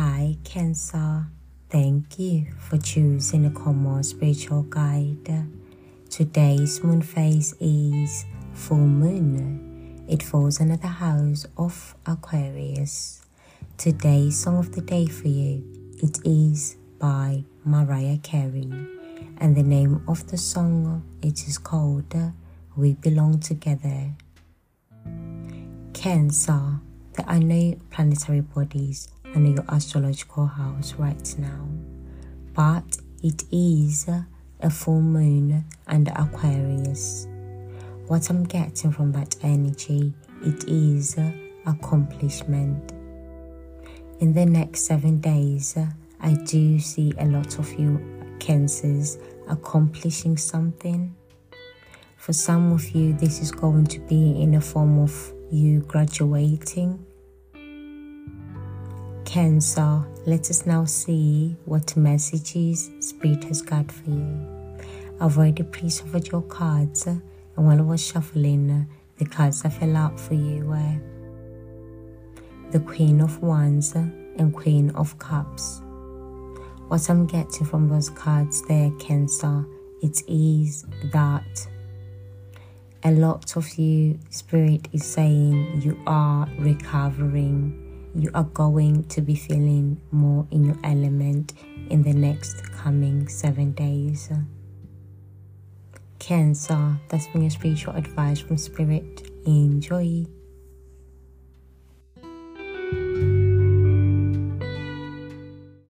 Hi, Cancer. Thank you for choosing a common spiritual guide. Today's moon phase is full moon. It falls under the house of Aquarius. Today's song of the day for you it is by Mariah Carey, and the name of the song it is called "We Belong Together." Cancer, there are no planetary bodies under your astrological house right now, but it is a full moon under Aquarius. What I'm getting from that energy, it is accomplishment. In the next seven days, I do see a lot of you cancers accomplishing something. For some of you, this is going to be in the form of you graduating. Cancer, let us now see what messages Spirit has got for you. I've already pre-shuffled your cards, and while I was shuffling, the cards that fell out for you were the Queen of Wands and Queen of Cups. What I'm getting from those cards there, Cancer, it is that a lot of you, Spirit is saying you are recovering. You are going to be feeling more in your element in the next coming seven days. Cancer, that's been your spiritual advice from Spirit. Enjoy.